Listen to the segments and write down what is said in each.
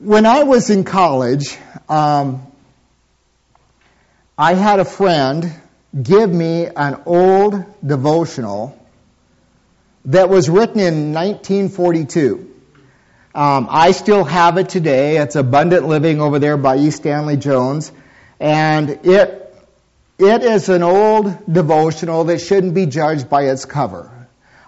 when I was in college, um, I had a friend give me an old devotional that was written in 1942. Um, I still have it today. It's Abundant Living over there by E. Stanley Jones. And it, it is an old devotional that shouldn't be judged by its cover.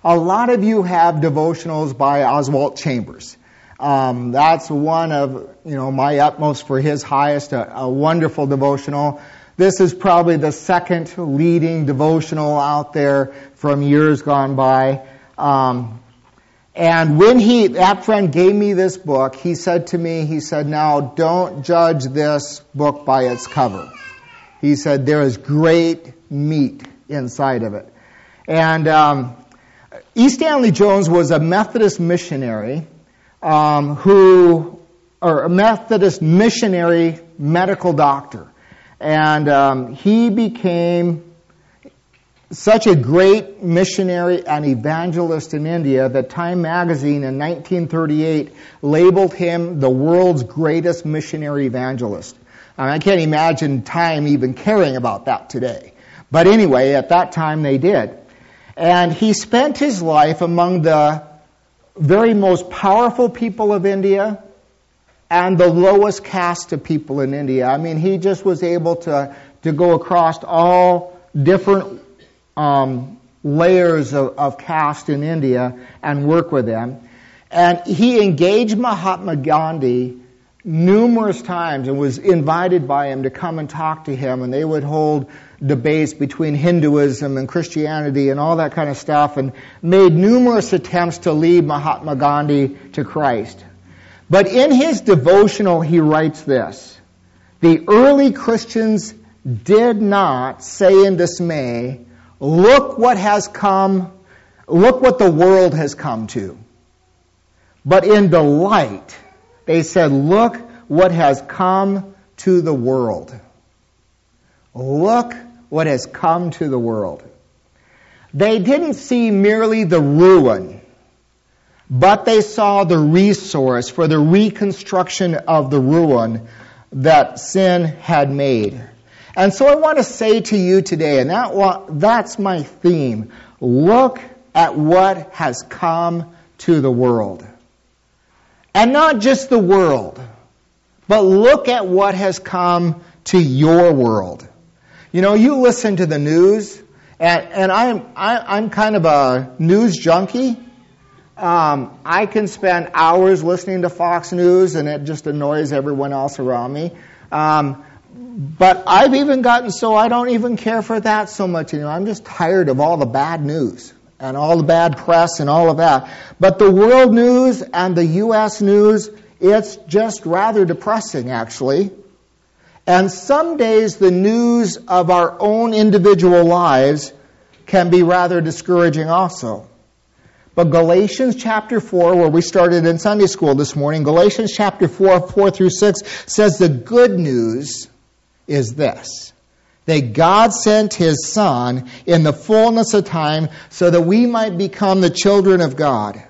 A lot of you have devotionals by Oswald Chambers. Um, that's one of, you know, my utmost for his highest, a, a wonderful devotional. This is probably the second leading devotional out there from years gone by. Um, and when he, that friend gave me this book, he said to me, he said, now don't judge this book by its cover. He said, there is great meat inside of it. And um, E. Stanley Jones was a Methodist missionary um, who, or a Methodist missionary medical doctor. And um, he became such a great missionary and evangelist in India that Time magazine in 1938 labeled him the world's greatest missionary evangelist. I, can't imagine Time even caring about that today. But anyway, at that time they did. And he spent his life among the very most powerful people of India and the lowest caste of people in India. I mean, he just was able to, to go across all different um, layers of, of caste in India and work with them. And he engaged Mahatma Gandhi numerous times and was invited by him to come and talk to him and they would hold debates between Hinduism and Christianity and all that kind of stuff and made numerous attempts to lead Mahatma Gandhi to Christ. But in his devotional he writes this, the early Christians did not say in dismay, Look what has come, look what the world has come to. But in delight, they said, Look what has come to the world. Look what has come to the world. They didn't see merely the ruin, but they saw the resource for the reconstruction of the ruin that sin had made. And so I want to say to you today, and that, that's my theme, look at what has come to the world. And not just the world, but look at what has come to your world. You know, you listen to the news, and, and I'm, I, am kind of a news junkie. Um, I can spend hours listening to Fox News, and it just annoys everyone else around me. Um, but I've even gotten so I don't even care for that so much anymore. I'm just tired of all the bad news and all the bad press and all of that. But the world news and the U.S. news, it's just rather depressing actually. And some days the news of our own individual lives can be rather discouraging also. But Galatians chapter 4, where we started in Sunday school this morning, Galatians chapter 4, 4 through 6 says the good news is this that God sent His Son in the fullness of time so that we might become the children of God.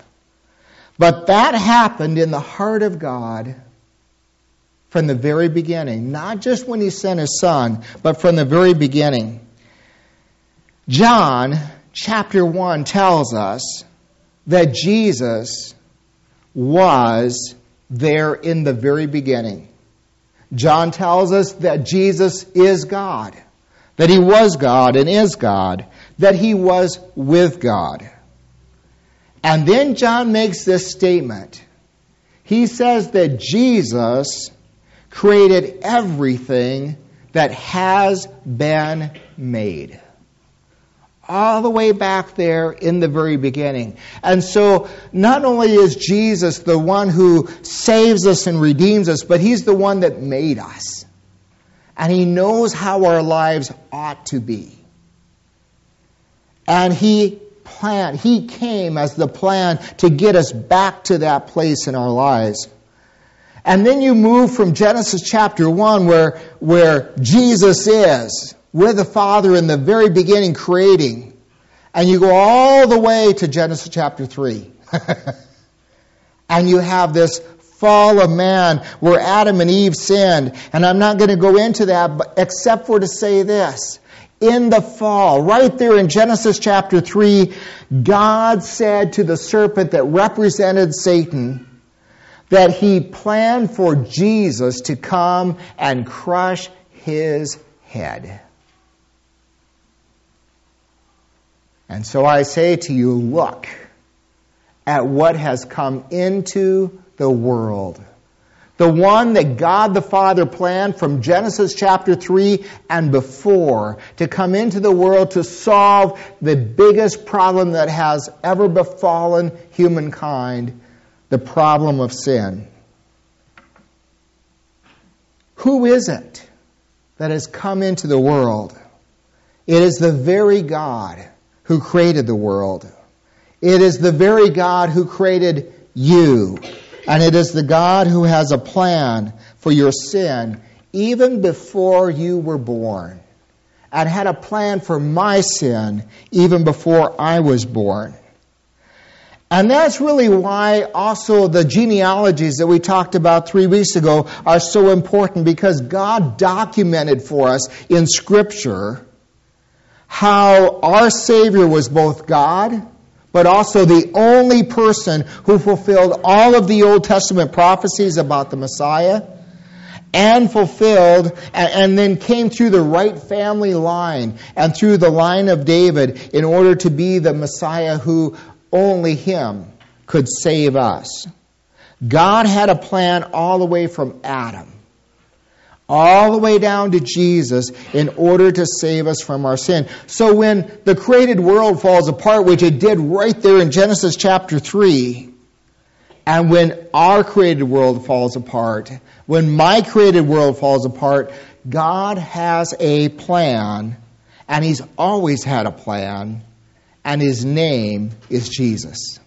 But that happened in the heart of God from the very beginning, not just when He sent His Son, but from the very beginning. John chapter 1 tells us that Jesus was there in the very beginning. John tells us that Jesus is God, that he was God and is God, that he was with God. And then John makes this statement. He says that Jesus created everything that has been made all the way back there in the very beginning. And so, not only is Jesus the one who saves us and redeems us, but He's the one that made us. And He knows how our lives ought to be. And He planned, He came as the plan to get us back to that place in our lives. And then you move from Genesis chapter 1 where, where Jesus is with the Father in the very beginning creating. And you go all the way to Genesis chapter 3. and you have this fall of man where Adam and Eve sinned. And I'm not going to go into that but, except for to say this. In the fall, right there in Genesis chapter 3, God said to the serpent that represented Satan that he planned for Jesus to come and crush his head. And so I say to you, look at what has come into the world. The one that God the Father planned from Genesis chapter 3 and before to come into the world to solve the biggest problem that has ever befallen humankind the problem of sin. Who is it that has come into the world? It is the very God who created the world. It is the very God who created you. And it is the God who has a plan for your sin even before you were born. And had a plan for my sin even before I was born. And that's really why also the genealogies that we talked about three weeks ago are so important because God documented for us in Scripture how our Savior was both God, but also the only person who fulfilled all of the Old Testament prophecies about the Messiah and fulfilled and, then came through the right family line and through the line of David in order to be the Messiah who only him could save us. God had a plan all the way from Adam all the way down to Jesus in order to save us from our sin. So when the created world falls apart, which it did right there in Genesis chapter 3, and when our created world falls apart, when my created world falls apart, God has a plan, and He's always had a plan, and His name is Jesus.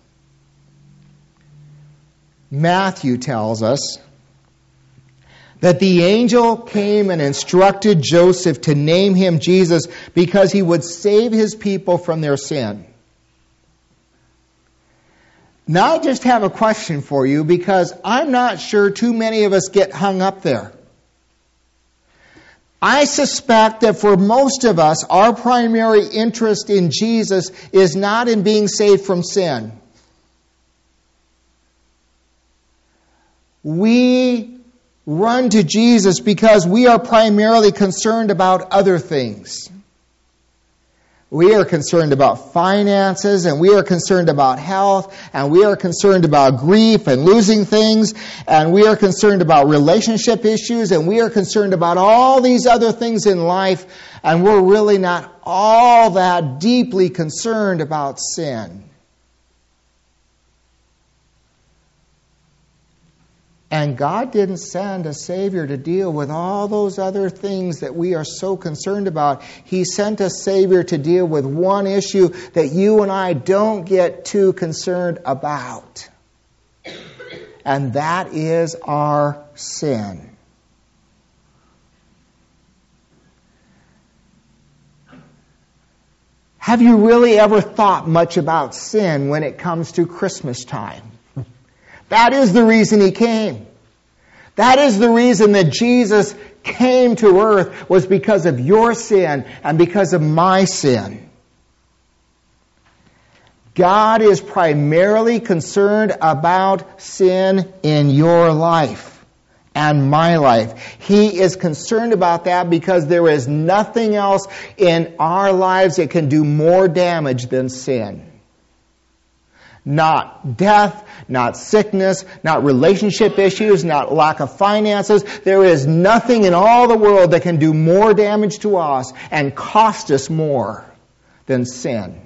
Matthew tells us that the angel came and instructed Joseph to name him Jesus because he would save his people from their sin. Now, I just have a question for you because I'm not sure too many of us get hung up there. I suspect that for most of us, our primary interest in Jesus is not in being saved from sin. We run to Jesus because we are primarily concerned about other things. We are concerned about finances and we are concerned about health and we are concerned about grief and losing things and we are concerned about relationship issues and we are concerned about all these other things in life and we're really not all that deeply concerned about sin. And God didn't send a Savior to deal with all those other things that we are so concerned about. He sent a Savior to deal with one issue that you and I don't get too concerned about. And that is our sin. Have you really ever thought much about sin when it comes to Christmas time? That is the reason he came. That is the reason that Jesus came to earth was because of your sin and because of my sin. God is primarily concerned about sin in your life and my life. He is concerned about that because there is nothing else in our lives that can do more damage than sin. Not death, not sickness, not relationship issues, not lack of finances. There is nothing in all the world that can do more damage to us and cost us more than sin.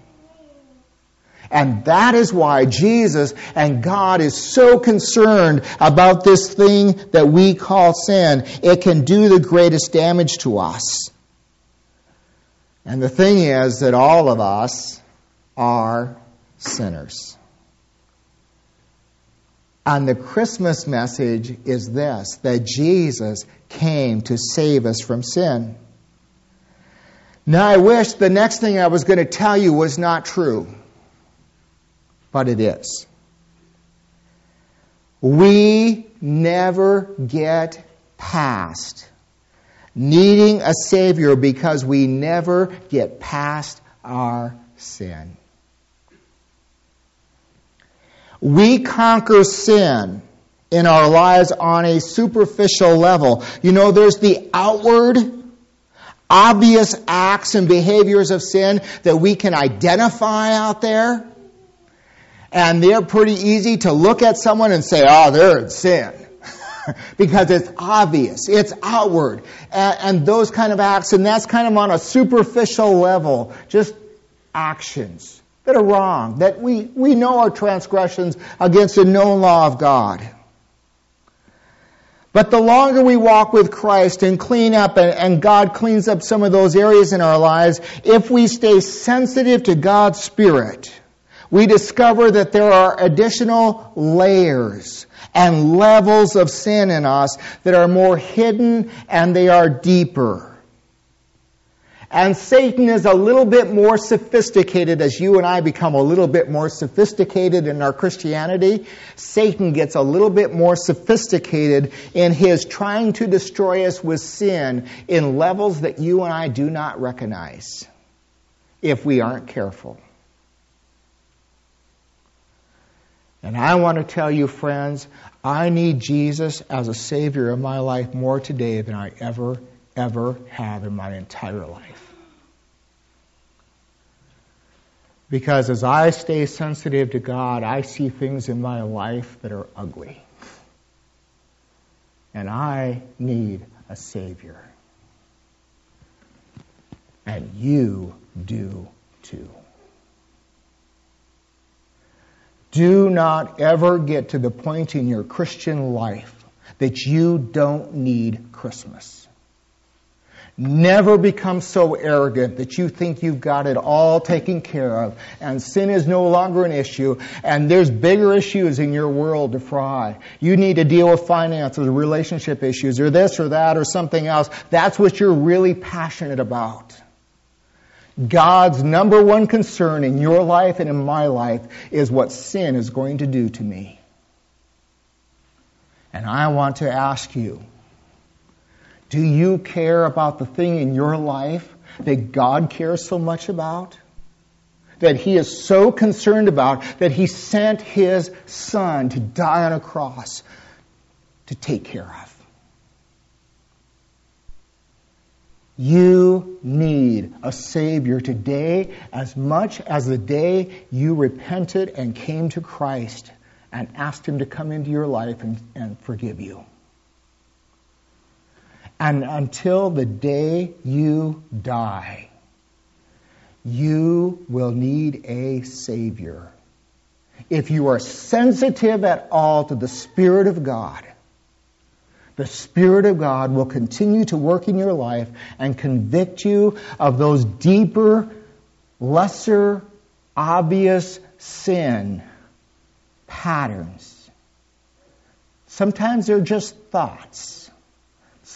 And that is why Jesus and God is so concerned about this thing that we call sin. It can do the greatest damage to us. And the thing is that all of us are sinners. And the Christmas message is this that Jesus came to save us from sin. Now, I wish the next thing I was going to tell you was not true, but it is. we never get past needing a Savior because we never get past our sin. We conquer sin in our lives on a superficial level. You know, there's the outward, obvious acts and behaviors of sin that we can identify out there. And they're pretty easy to look at someone and say, oh, they're in sin. because it's obvious, it's outward, and, and, those kind of acts, and that's kind of on a superficial level, just actions that are wrong, that we, we know are transgressions against a known law of God. But the longer we walk with Christ and clean up, and, and, God cleans up some of those areas in our lives, if we stay sensitive to God's Spirit, we discover that there are additional layers and levels of sin in us that are more hidden and they are deeper. And Satan is a little bit more sophisticated as you and I become a little bit more sophisticated in our Christianity. Satan gets a little bit more sophisticated in his trying to destroy us with sin in levels that you and I do not recognize if we aren't careful. And I want to tell you, friends, I need Jesus as a Savior of my life more today than I ever, ever have in my entire life. Because as I stay sensitive to God, I see things in my life that are ugly. And I need a Savior. And you do too. Do not ever get to the point in your Christian life that you don't need Christmas. Never become so arrogant that you think you've got it all taken care of and sin is no longer an issue and there's bigger issues in your world to fry. You need to deal with finances or relationship issues or this or that or something else. That's what you're really passionate about. God's number one concern in your life and in my life is what sin is going to do to me. And I want to ask you, do you care about the thing in your life that God cares so much about? That He is so concerned about that He sent His Son to die on a cross to take care of? You need a Savior today as much as the day you repented and came to Christ and asked Him to come into your life and, and forgive you. And until the day you die, you will need a Savior. If you are sensitive at all to the Spirit of God, the Spirit of God will continue to work in your life and convict you of those deeper, lesser, obvious sin patterns. Sometimes they're just thoughts.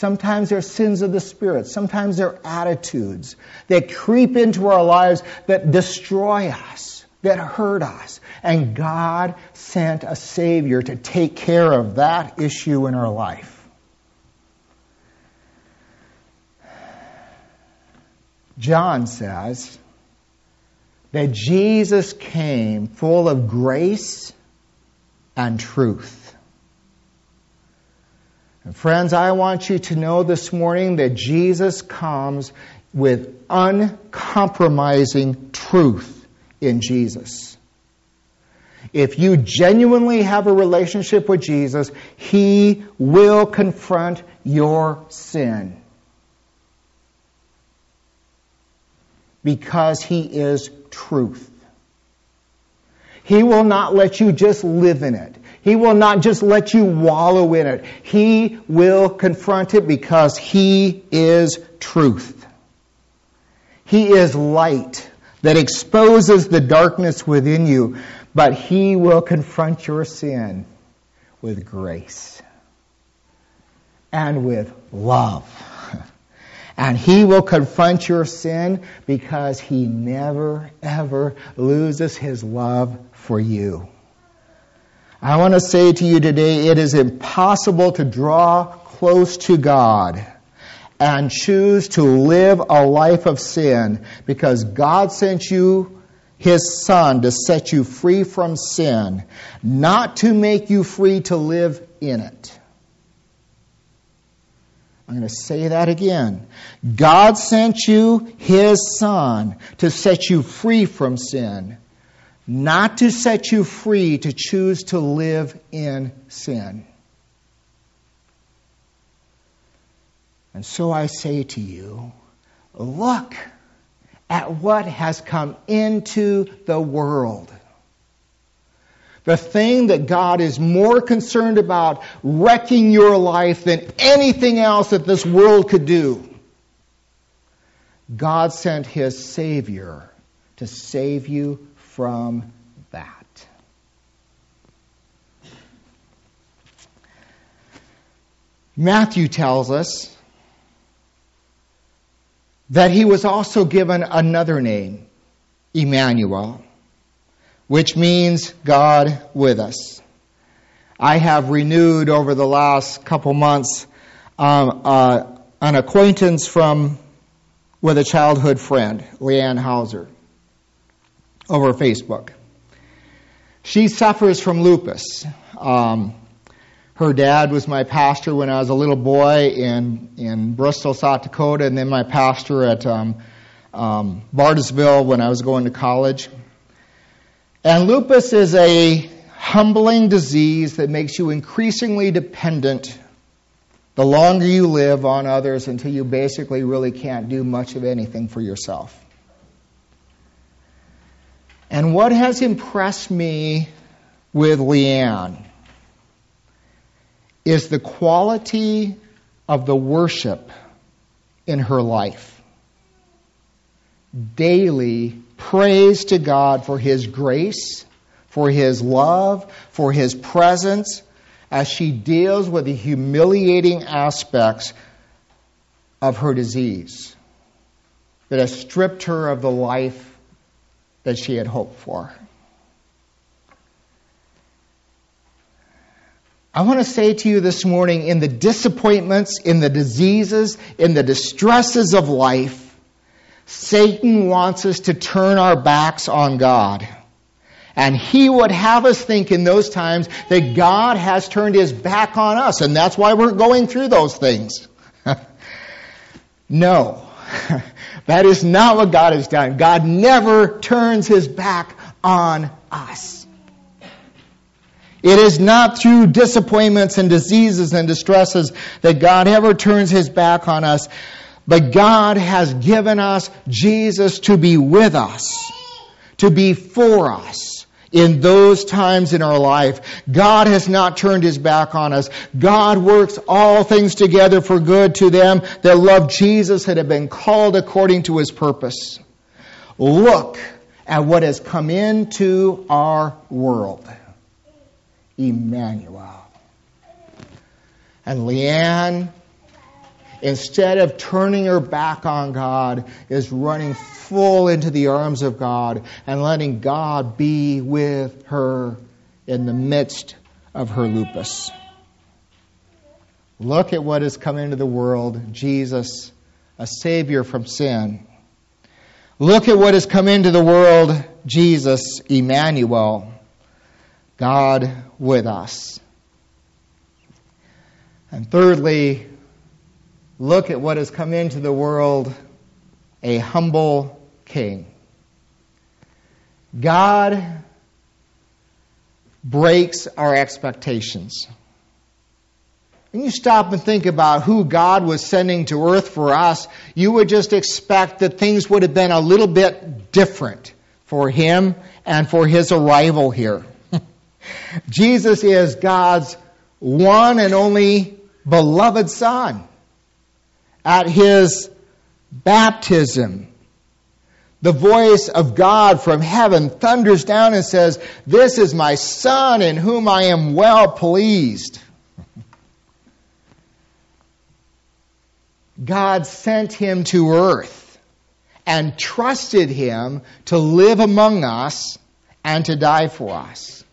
Sometimes they're sins of the Spirit. Sometimes they're attitudes that creep into our lives that destroy us, that hurt us. And God sent a Savior to take care of that issue in our life. John says that Jesus came full of grace and truth. And friends, I want you to know this morning that Jesus comes with uncompromising truth in Jesus. If you genuinely have a relationship with Jesus, He will confront your sin. because He is truth. He will not let you just live in it. He will not just let you wallow in it. He will confront it because He is truth. He is light that exposes the darkness within you, but He will confront your sin with grace and with love. And he will confront your sin because he never, ever loses his love for you. I want to say to you today, it is impossible to draw close to God and choose to live a life of sin because God sent you his son to set you free from sin, not to make you free to live in it. I'm going to say that again. God sent you his son to set you free from sin, not to set you free to choose to live in sin. And so I say to you, look at what has come into the world. The thing that God is more concerned about wrecking your life than anything else that this world could do. God sent His Savior to save you from that. Matthew tells us that he was also given another name, Emmanuel, which means God with us. I have renewed over the last couple months um, uh, an acquaintance from with a childhood friend, Leanne Hauser, over Facebook. She suffers from lupus. Um, her dad was my pastor when I was a little boy in, in Bristol, South Dakota, and then my pastor at um, um, Bartlesville when I was going to college. And lupus is a humbling disease that makes you increasingly dependent the longer you live on others until you basically really can't do much of anything for yourself. And what has impressed me with Leanne is the quality of the worship in her life. Daily praise to God for His grace, for His love, for His presence, as she deals with the humiliating aspects of her disease that has stripped her of the life that she had hoped for. I want to say to you this morning in the disappointments, in the diseases, in the distresses of life, Satan wants us to turn our backs on God. And he would have us think in those times that God has turned his back on us, and that's why we're going through those things. no. that is not what God has done. God never turns his back on us. It is not through disappointments and diseases and distresses that God ever turns his back on us, but God has given us Jesus to be with us, to be for us in those times in our life. God has not turned his back on us. God works all things together for good to them that love Jesus and have been called according to his purpose. Look at what has come into our world. Emmanuel. And Leanne, instead of turning her back on God, is running full into the arms of God and letting God be with her in the midst of her lupus. Look at what has come into the world Jesus, a Savior from sin. Look at what has come into the world Jesus, Emmanuel, God with us. And thirdly, look at what has come into the world a humble king. God breaks our expectations. When you stop and think about who God was sending to earth for us, you would just expect that things would have been a little bit different for him and for his arrival here. Jesus is God's one and only beloved Son. At his baptism, the voice of God from heaven thunders down and says, This is my Son in whom I am well pleased. God sent him to earth and trusted him to live among us and to die for us.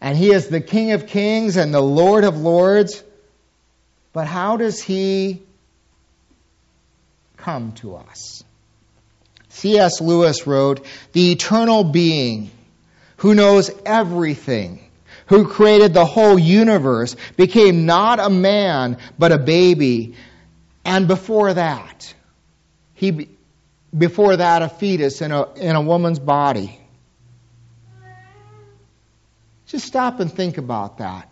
and he is the King of kings and the Lord of lords. But how does he come to us? C.S. Lewis wrote, The eternal being who knows everything, who created the whole universe, became not a man, but a baby. And before that, he, before that, a fetus in a, in a woman's body. Just stop and think about that.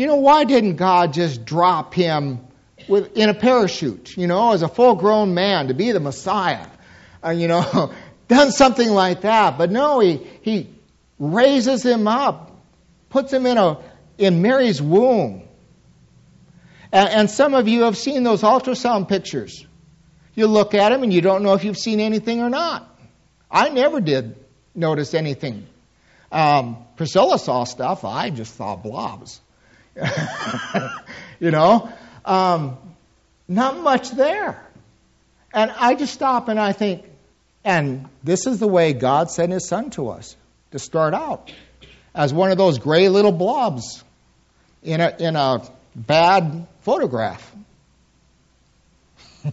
You know, why didn't God just drop him with, in a parachute, you know, as a full grown man to be the Messiah? Uh, you know, done something like that. But no, he, he raises him up, puts him in, a, in Mary's womb. And, and some of you have seen those ultrasound pictures. You look at them and you don't know if you've seen anything or not. I never did notice anything. Um, Priscilla saw stuff. I just saw blobs. you know, um, not much there. And I just stop and I think, and this is the way God sent His Son to us to start out as one of those gray little blobs in a, in a bad photograph.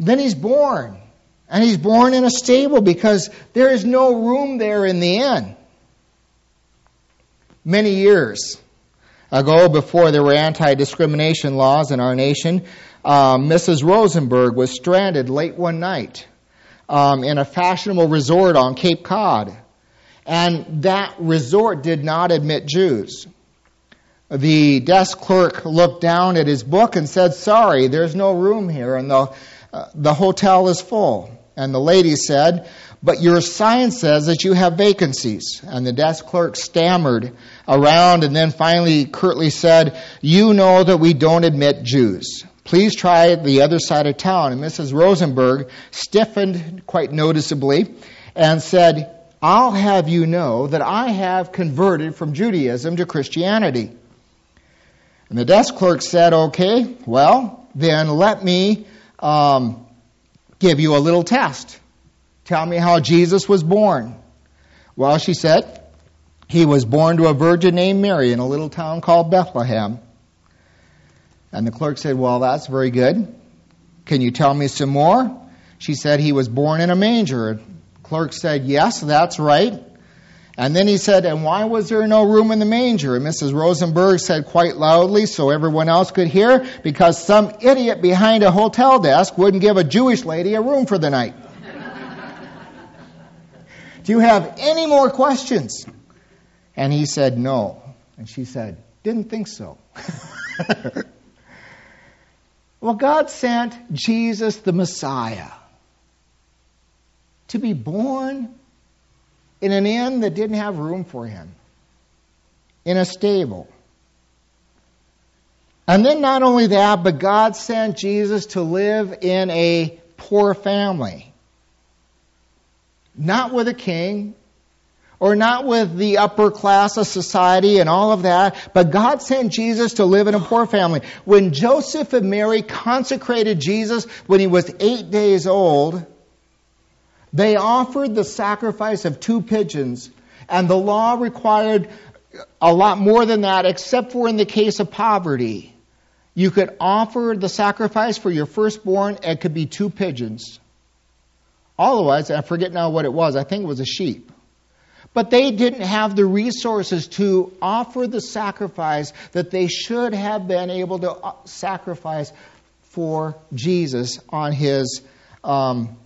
then he's born. And he's born in a stable because there is no room there in the inn. Many years ago, before there were anti discrimination laws in our nation, um, Mrs. Rosenberg was stranded late one night um, in a fashionable resort on Cape Cod. And that resort did not admit Jews. The desk clerk looked down at his book and said, Sorry, there's no room here, and the, uh, the hotel is full. And the lady said, But your sign says that you have vacancies. And the desk clerk stammered around and then finally curtly said, You know that we don't admit Jews. Please try the other side of town. And Mrs. Rosenberg stiffened quite noticeably and said, I'll have you know that I have converted from Judaism to Christianity. And the desk clerk said, Okay, well, then let me um, give you a little test. Tell me how Jesus was born. Well, she said, He was born to a virgin named Mary in a little town called Bethlehem. And the clerk said, Well, that's very good. Can you tell me some more? She said, He was born in a manger. The clerk said, Yes, that's right. And then he said, And why was there no room in the manger? And Mrs. Rosenberg said quite loudly so everyone else could hear, Because some idiot behind a hotel desk wouldn't give a Jewish lady a room for the night. Do you have any more questions? And he said, No. And she said, Didn't think so. Well, God sent Jesus the Messiah to be born in an inn that didn't have room for him, in a stable. And then not only that, but God sent Jesus to live in a poor family. Not with a king, or not with the upper class of society and all of that, but God sent Jesus to live in a poor family. When Joseph and Mary consecrated Jesus when he was eight days old, they offered the sacrifice of two pigeons, and the law required a lot more than that, except for in the case of poverty. You could offer the sacrifice for your firstborn, it could be two pigeons. Otherwise, I forget now what it was, I think it was a sheep. But they didn't have the resources to offer the sacrifice that they should have been able to uh, sacrifice for Jesus on his um,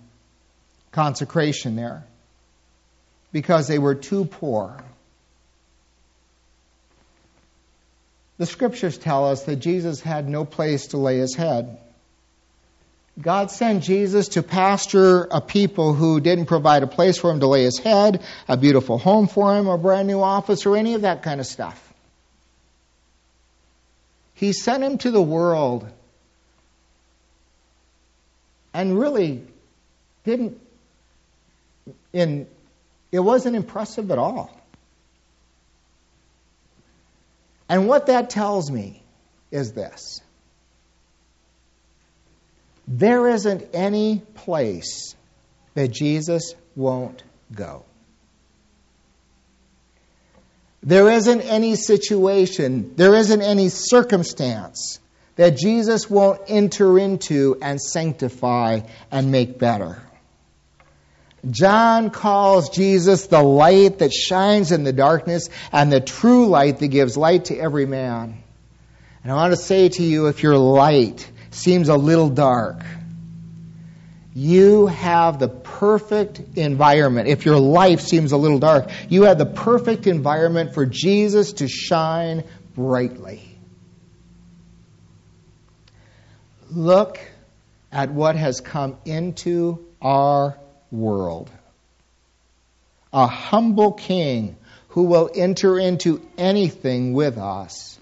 consecration there because they were too poor. The scriptures tell us that Jesus had no place to lay his head. God sent Jesus to pasture a people who didn't provide a place for him to lay his head, a beautiful home for him, a brand new office, or any of that kind of stuff. He sent him to the world and really didn't in it wasn't impressive at all. And what that tells me is this there isn't any place that Jesus won't go. There isn't any situation, there isn't any circumstance that Jesus won't enter into and sanctify and make better. John calls Jesus the light that shines in the darkness and the true light that gives light to every man. And I want to say to you if your light seems a little dark, you have the perfect environment. If your life seems a little dark, you have the perfect environment for Jesus to shine brightly. Look at what has come into our world. A humble king who will enter into anything with us,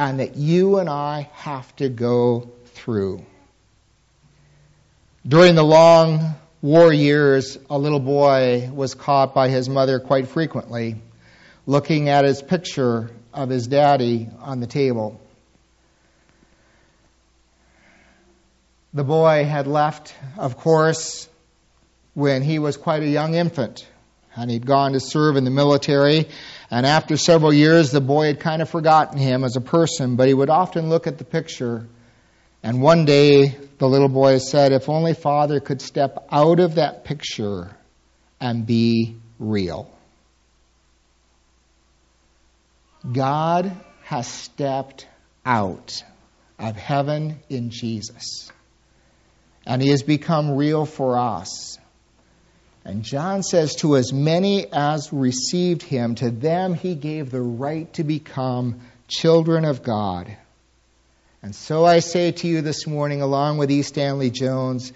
and that you and I have to go through. During the long war years, a little boy was caught by his mother quite frequently looking at his picture of his daddy on the table. The boy had left, of course, when he was quite a young infant, and he'd gone to serve in the military. And after several years, the boy had kind of forgotten him as a person, but he would often look at the picture. And one day, the little boy said, If only Father could step out of that picture and be real. God has stepped out of heaven in Jesus and he has become real for us. And John says, To as many as received him, to them he gave the right to become children of God. And so I say to you this morning, along with E. Stanley Jones,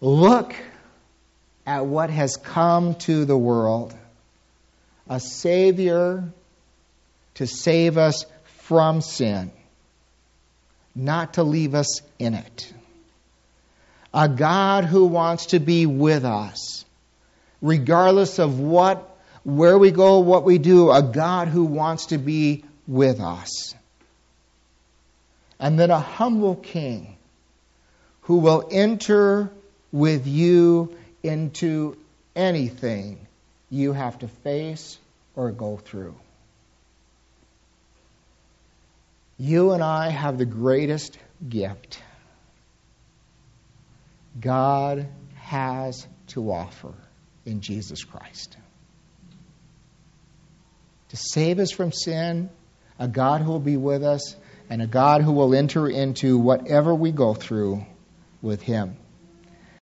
look at what has come to the world a Savior to save us from sin, not to leave us in it a God who wants to be with us, regardless of what, where we go, what we do, a God who wants to be with us. And then a humble king who will enter with you into anything you have to face or go through. You and I have the greatest gift God has to offer in Jesus Christ. To save us from sin, a God who will be with us, and a God who will enter into whatever we go through with Him.